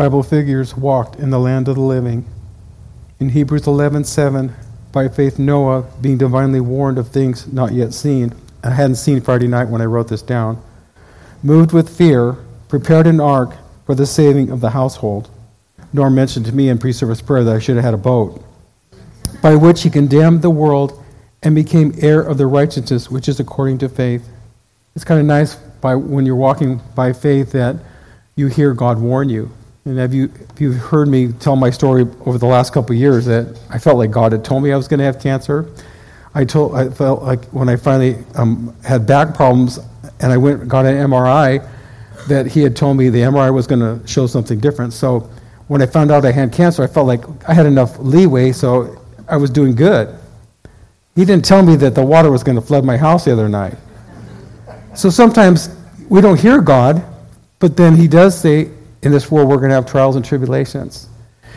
Bible figures walked in the land of the living. In Hebrews 11:7, by faith Noah, being divinely warned of things not yet seen, I hadn't seen Friday night when I wrote this down, moved with fear, prepared an ark for the saving of the household. Norm mentioned to me in pre-service prayer that I should have had a boat, by which he condemned the world and became heir of the righteousness which is according to faith. It's kind of nice by when you're walking by faith that you hear God warn you. And have you, if you've heard me tell my story over the last couple years that I felt like God had told me I was going to have cancer. I told I felt like when I finally um, had back problems and I went got an MRI that he had told me the MRI was going to show something different. So when I found out I had cancer, I felt like I had enough leeway, so I was doing good. He didn't tell me that the water was going to flood my house the other night. So sometimes we don't hear God, but then He does say, in this world we're going to have trials and tribulations.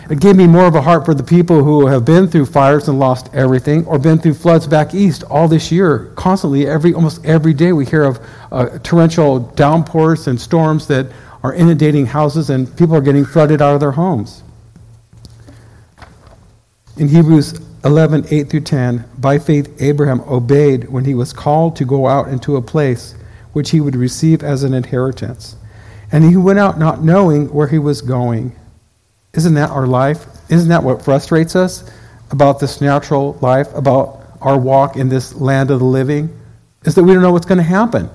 It gave me more of a heart for the people who have been through fires and lost everything, or been through floods back east all this year. Constantly, every almost every day, we hear of uh, torrential downpours and storms that are inundating houses, and people are getting flooded out of their homes. In Hebrews 11, 8 through 10, by faith Abraham obeyed when he was called to go out into a place which he would receive as an inheritance. And he went out not knowing where he was going. Isn't that our life? Isn't that what frustrates us about this natural life, about our walk in this land of the living? Is that we don't know what's going to happen.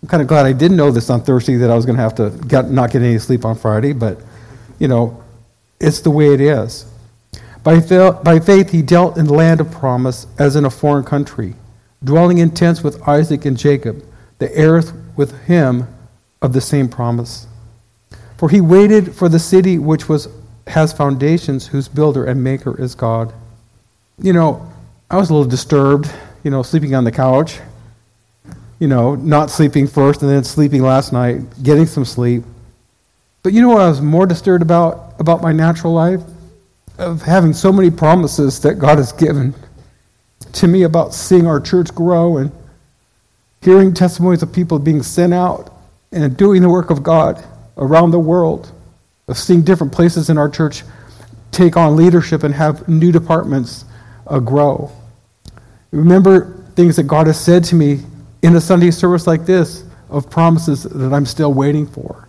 I'm kind of glad I didn't know this on Thursday that I was going to have to get, not get any sleep on Friday, but, you know, it's the way it is. By, by faith, he dealt in the land of promise as in a foreign country, dwelling in tents with Isaac and Jacob, the heirs with him of the same promise. For he waited for the city which was has foundations, whose builder and maker is God. You know, I was a little disturbed, you know, sleeping on the couch, you know, not sleeping first and then sleeping last night, getting some sleep. But you know what I was more disturbed about about my natural life? Of having so many promises that God has given to me about seeing our church grow and hearing testimonies of people being sent out and doing the work of God around the world of seeing different places in our church take on leadership and have new departments uh, grow. Remember things that God has said to me in a Sunday service like this of promises that I'm still waiting for.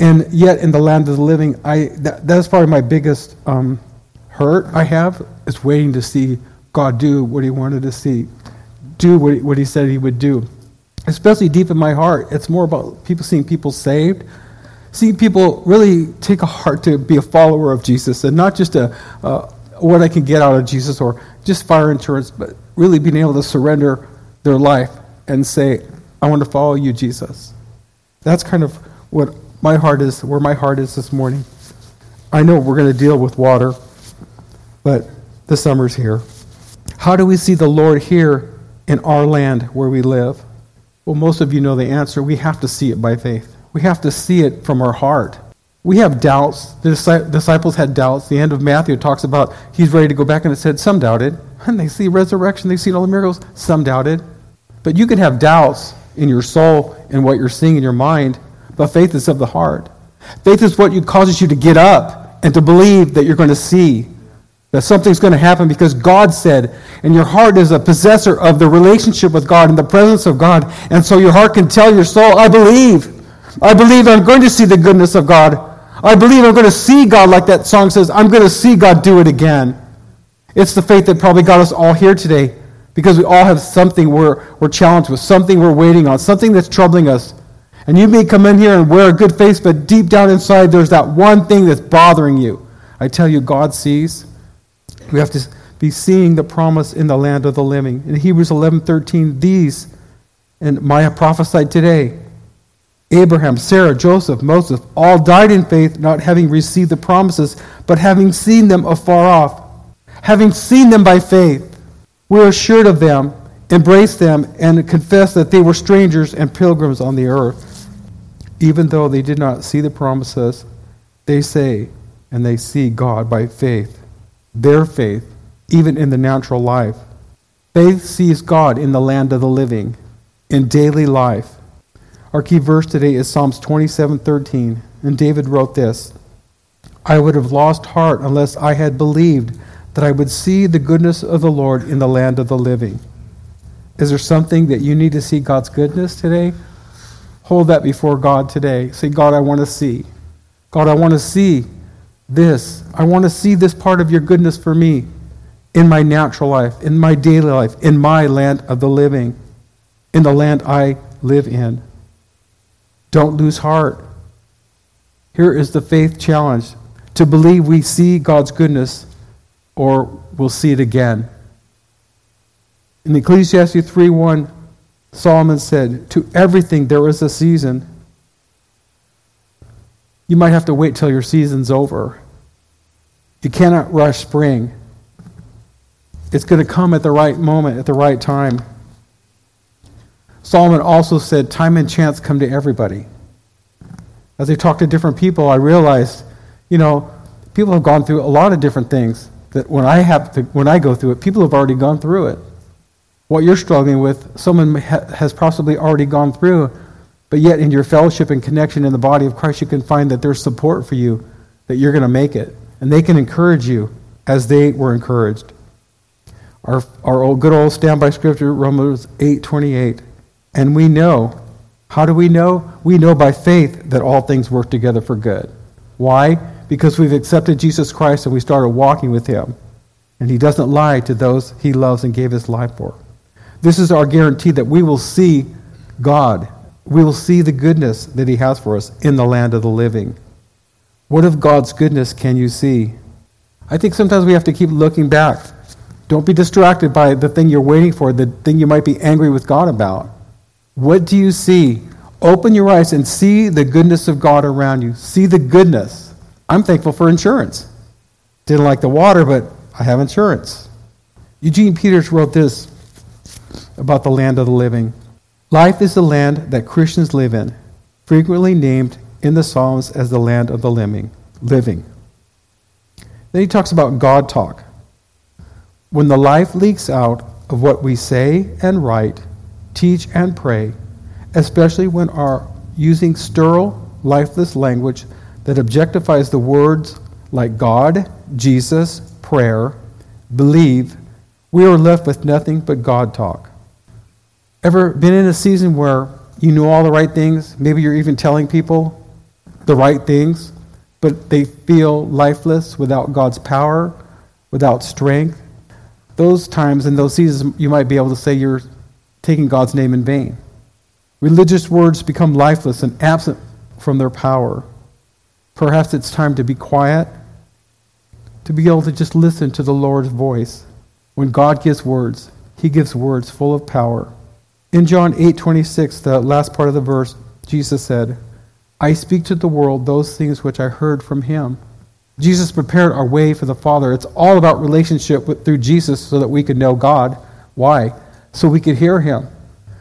And yet, in the land of the living, I, that, that's probably my biggest um, hurt I have, is waiting to see God do what he wanted to see, do what he, what he said he would do. Especially deep in my heart, it's more about people seeing people saved seeing people really take a heart to be a follower of Jesus and not just a, uh, what I can get out of Jesus or just fire insurance, but really being able to surrender their life and say, I want to follow you, Jesus. That's kind of what my heart is, where my heart is this morning. I know we're going to deal with water, but the summer's here. How do we see the Lord here in our land where we live? Well, most of you know the answer. We have to see it by faith. We have to see it from our heart. We have doubts. The disciples had doubts. The end of Matthew talks about he's ready to go back, and it said some doubted. And they see resurrection, they've seen all the miracles. Some doubted. But you can have doubts in your soul and what you're seeing in your mind, but faith is of the heart. Faith is what causes you to get up and to believe that you're going to see, that something's going to happen because God said, and your heart is a possessor of the relationship with God and the presence of God. And so your heart can tell your soul, I believe. I believe I'm going to see the goodness of God. I believe I'm going to see God, like that song says, I'm going to see God do it again. It's the faith that probably got us all here today because we all have something we're, we're challenged with, something we're waiting on, something that's troubling us. And you may come in here and wear a good face, but deep down inside, there's that one thing that's bothering you. I tell you, God sees. We have to be seeing the promise in the land of the living. In Hebrews 11:13, these and Maya prophesied today Abraham, Sarah, Joseph, Moses all died in faith, not having received the promises, but having seen them afar off. Having seen them by faith, we are assured of them, embrace them, and confess that they were strangers and pilgrims on the earth. Even though they did not see the promises, they say and they see God by faith, their faith, even in the natural life. Faith sees God in the land of the living, in daily life our key verse today is Psalms 27:13, and David wrote this: I would have lost heart unless I had believed that I would see the goodness of the Lord in the land of the living. Is there something that you need to see God's goodness today? Hold that before God today. Say, God, I want to see. God, I want to see this. I want to see this part of your goodness for me in my natural life, in my daily life, in my land of the living, in the land I live in. Don't lose heart. Here is the faith challenge to believe we see God's goodness or we'll see it again. In Ecclesiastes 3:1, Solomon said, To everything there is a season. You might have to wait till your season's over. You cannot rush spring. It's going to come at the right moment, at the right time. Solomon also said, Time and chance come to everybody. As I talked to different people, I realized, you know, people have gone through a lot of different things that when I have to, when I go through it, people have already gone through it. What you're struggling with, someone ha- has possibly already gone through, but yet in your fellowship and connection in the body of Christ, you can find that there's support for you, that you're going to make it, and they can encourage you as they were encouraged. Our, our old, good old standby scripture, Romans 8 28. and we know. How do we know? We know by faith that all things work together for good. Why? because we've accepted Jesus Christ and we started walking with him. And he doesn't lie to those he loves and gave his life for. This is our guarantee that we will see God. We will see the goodness that he has for us in the land of the living. What of God's goodness can you see? I think sometimes we have to keep looking back. Don't be distracted by the thing you're waiting for, the thing you might be angry with God about. What do you see? Open your eyes and see the goodness of God around you. See the goodness. I'm thankful for insurance. Didn't like the water, but I have insurance. Eugene Peters wrote this about the land of the living. Life is the land that Christians live in, frequently named in the Psalms as the land of the living. Then he talks about God talk. When the life leaks out of what we say and write, teach and pray, especially when our using sterile, lifeless language that objectifies the words like God, Jesus, prayer, believe, we are left with nothing but God talk. Ever been in a season where you know all the right things? Maybe you're even telling people the right things, but they feel lifeless without God's power, without strength. Those times and those seasons, you might be able to say you're taking God's name in vain. Religious words become lifeless and absent from their power. Perhaps it's time to be quiet, to be able to just listen to the Lord's voice. When God gives words, he gives words full of power. In John 8:26, the last part of the verse, Jesus said, "I speak to the world those things which I heard from him." Jesus prepared our way for the Father. It's all about relationship with, through Jesus so that we could know God. Why? So we could hear him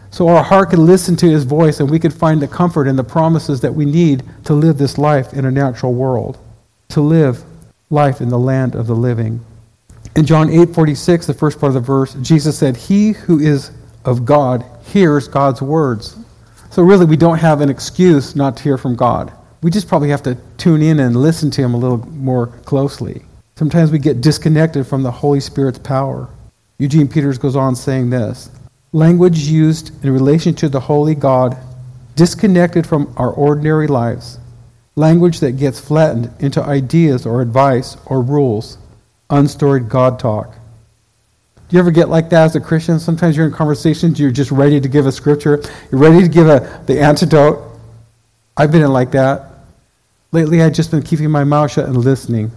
so our heart could listen to his voice and we could find the comfort and the promises that we need to live this life in a natural world, to live life in the land of the living. In John 8:46, the first part of the verse, Jesus said, "He who is of God hears God's words." So really we don't have an excuse not to hear from God. We just probably have to tune in and listen to him a little more closely. Sometimes we get disconnected from the Holy Spirit's power. Eugene Peters goes on saying this language used in relation to the holy God, disconnected from our ordinary lives, language that gets flattened into ideas or advice or rules, unstoried God talk. Do you ever get like that as a Christian? Sometimes you're in conversations, you're just ready to give a scripture, you're ready to give a, the antidote. I've been in like that. Lately, I've just been keeping my mouth shut and listening.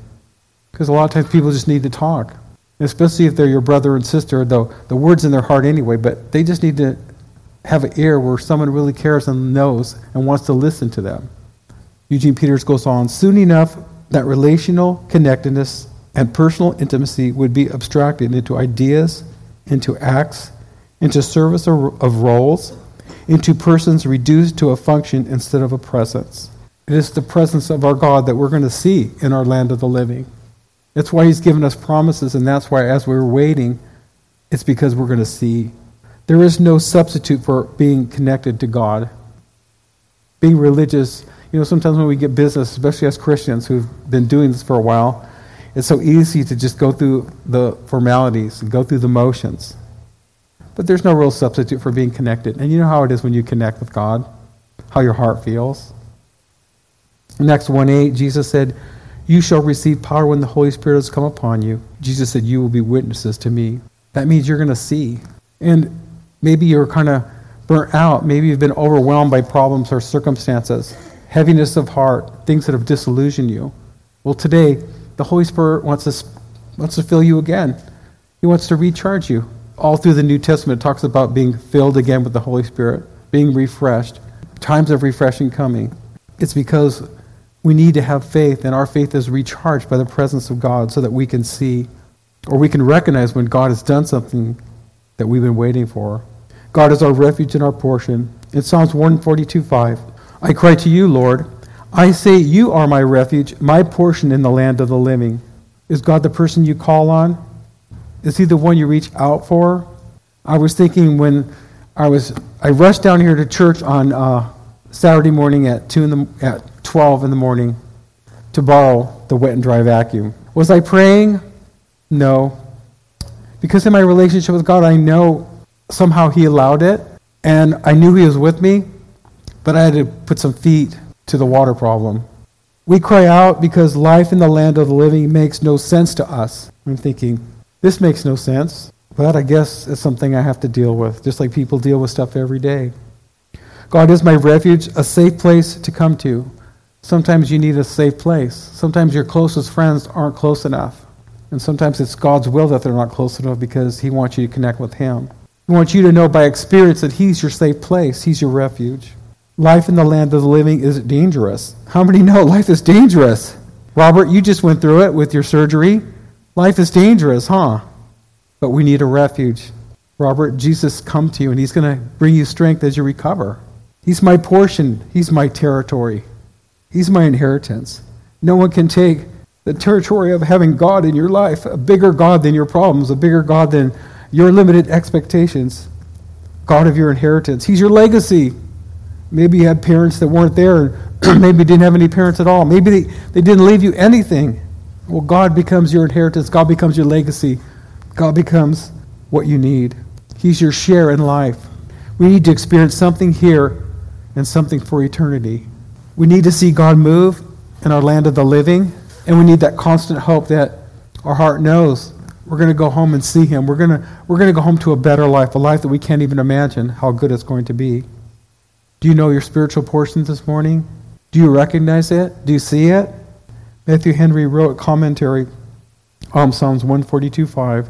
Because a lot of times people just need to talk especially if they're your brother and sister, though the word's in their heart anyway, but they just need to have an ear where someone really cares and knows and wants to listen to them. Eugene Peters goes on soon enough, that relational connectedness and personal intimacy would be abstracted into ideas, into acts, into service of roles, into persons reduced to a function instead of a presence. It is the presence of our God that we're going to see in our land of the living. That's why he's given us promises, and that's why as we're waiting, it's because we're going to see. There is no substitute for being connected to God. Being religious, You know, sometimes when we get business, especially as Christians who've been doing this for a while, it's so easy to just go through the formalities and go through the motions. But there's no real substitute for being connected. And you know how it is when you connect with God, how your heart feels. Acts 1 8, Jesus said, You shall receive power when the Holy Spirit has come upon you. Jesus said, You will be witnesses to me. That means you're going to see. And maybe you're kind of burnt out. Maybe you've been overwhelmed by problems or circumstances, heaviness of heart, things that have disillusioned you. Well, today, the Holy Spirit wants to, wants to fill you again. He wants to recharge you. All through the New Testament, it talks about being filled again with the Holy Spirit, being refreshed, times of refreshing coming. It's because we need to have faith, and our faith is recharged by the presence of God so that we can see or we can recognize when God has done something that we've been waiting for. God is our refuge and our portion. In Psalms 142 5, I cry to you, Lord. I say, You are my refuge, my portion in the land of the living. Is God the person you call on? Is he the one you reach out for? I was thinking when I was I rushed down here to church on uh, Saturday morning at two in the at twelve in the morning to borrow the wet and dry vacuum. Was I praying? No. Because in my relationship with God, I know somehow He allowed it, and I knew He was with me, but I had to put some feet to the water problem. We cry out because life in the land of the living makes no sense to us. I'm thinking, this makes no sense, but I guess it's something I have to deal with, just like people deal with stuff every day. God is my refuge, a safe place to come to. Sometimes you need a safe place. Sometimes your closest friends aren't close enough. And sometimes it's God's will that they're not close enough because He wants you to connect with Him. He wants you to know by experience that He's your safe place, He's your refuge. Life in the land of the living is dangerous. How many know life is dangerous? Robert, you just went through it with your surgery. Life is dangerous, huh? But we need a refuge. Robert, Jesus come to you and he's going to bring you strength as you recover. He's my portion. He's my territory. He's my inheritance. No one can take the territory of having God in your life, a bigger God than your problems, a bigger God than your limited expectations, God of your inheritance. He's your legacy. Maybe you had parents that weren't there, maybe you didn't have any parents at all. Maybe they, they didn't leave you anything. Well, God becomes your inheritance, God becomes your legacy, God becomes what you need. He's your share in life. We need to experience something here and something for eternity. We need to see God move in our land of the living and we need that constant hope that our heart knows we're going to go home and see him. We're going to, we're going to go home to a better life, a life that we can't even imagine how good it's going to be. Do you know your spiritual portions this morning? Do you recognize it? Do you see it? Matthew Henry wrote a commentary on Psalms 142.5.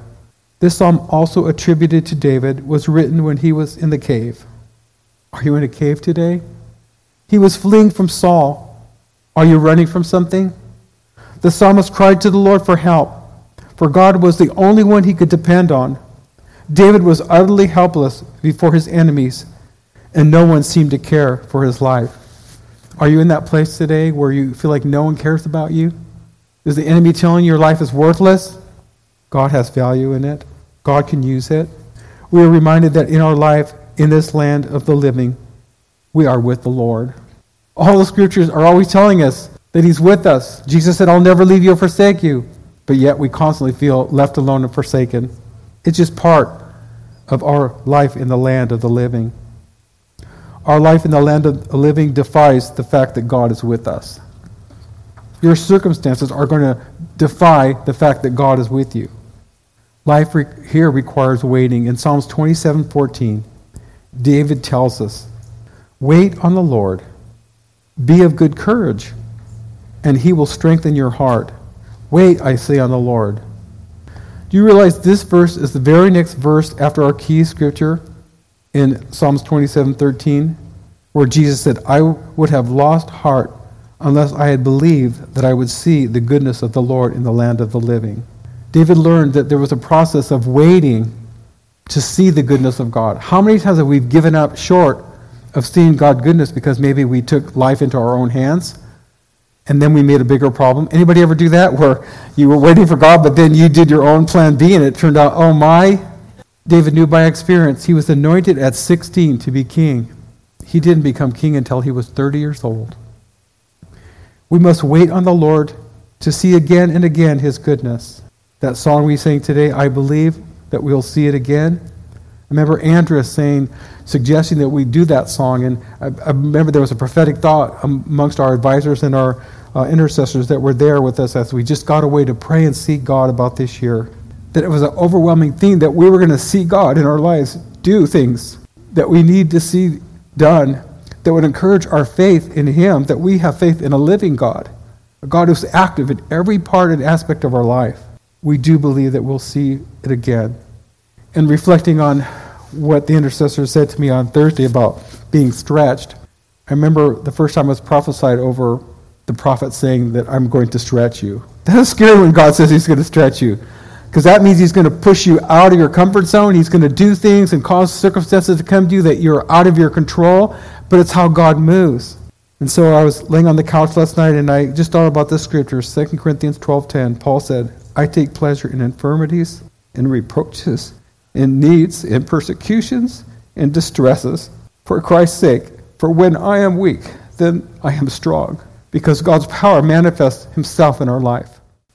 This psalm, also attributed to David, was written when he was in the cave. Are you in a cave today? He was fleeing from Saul. Are you running from something? The psalmist cried to the Lord for help, for God was the only one he could depend on. David was utterly helpless before his enemies, and no one seemed to care for his life. Are you in that place today where you feel like no one cares about you? Is the enemy telling you your life is worthless? God has value in it. God can use it. We are reminded that in our life, in this land of the living, we are with the Lord. All the scriptures are always telling us that He's with us. Jesus said, I'll never leave you or forsake you. But yet we constantly feel left alone and forsaken. It's just part of our life in the land of the living. Our life in the land of the living defies the fact that God is with us. Your circumstances are going to defy the fact that God is with you. Life re- here requires waiting. In Psalms 27:14, David tells us, "Wait on the Lord. Be of good courage, and he will strengthen your heart. Wait, I say, on the Lord. Do you realize this verse is the very next verse after our key scripture in Psalms 27:13, where Jesus said, "I would have lost heart unless I had believed that I would see the goodness of the Lord in the land of the living." David learned that there was a process of waiting to see the goodness of God. How many times have we given up short of seeing God's goodness because maybe we took life into our own hands? and then we made a bigger problem. Anybody ever do that where you were waiting for God, but then you did your own plan B and it turned out, oh my? David knew by experience he was anointed at 16 to be king. He didn't become king until he was 30 years old. We must wait on the Lord to see again and again his goodness. That song we sang today, I believe that we'll see it again. I remember Andrea saying, suggesting that we do that song, and I, I remember there was a prophetic thought amongst our advisors and our uh, intercessors that were there with us as we just got away to pray and seek God about this year. That it was an overwhelming thing that we were going to see God in our lives do things that we need to see done that would encourage our faith in Him, that we have faith in a living God, a God who's active in every part and aspect of our life. We do believe that we'll see it again. And reflecting on what the intercessor said to me on Thursday about being stretched, I remember the first time I was prophesied over the prophet saying that I'm going to stretch you. That's scary when God says he's going to stretch you. Because that means he's going to push you out of your comfort zone. He's going to do things and cause circumstances to come to you that you're out of your control, but it's how God moves. And so I was laying on the couch last night and I just thought about this scripture, 2 Corinthians 12:10. Paul said, "I take pleasure in infirmities, in reproaches, in needs, in persecutions, in distresses, for Christ's sake. For when I am weak, then I am strong." because God's power manifests himself in our life.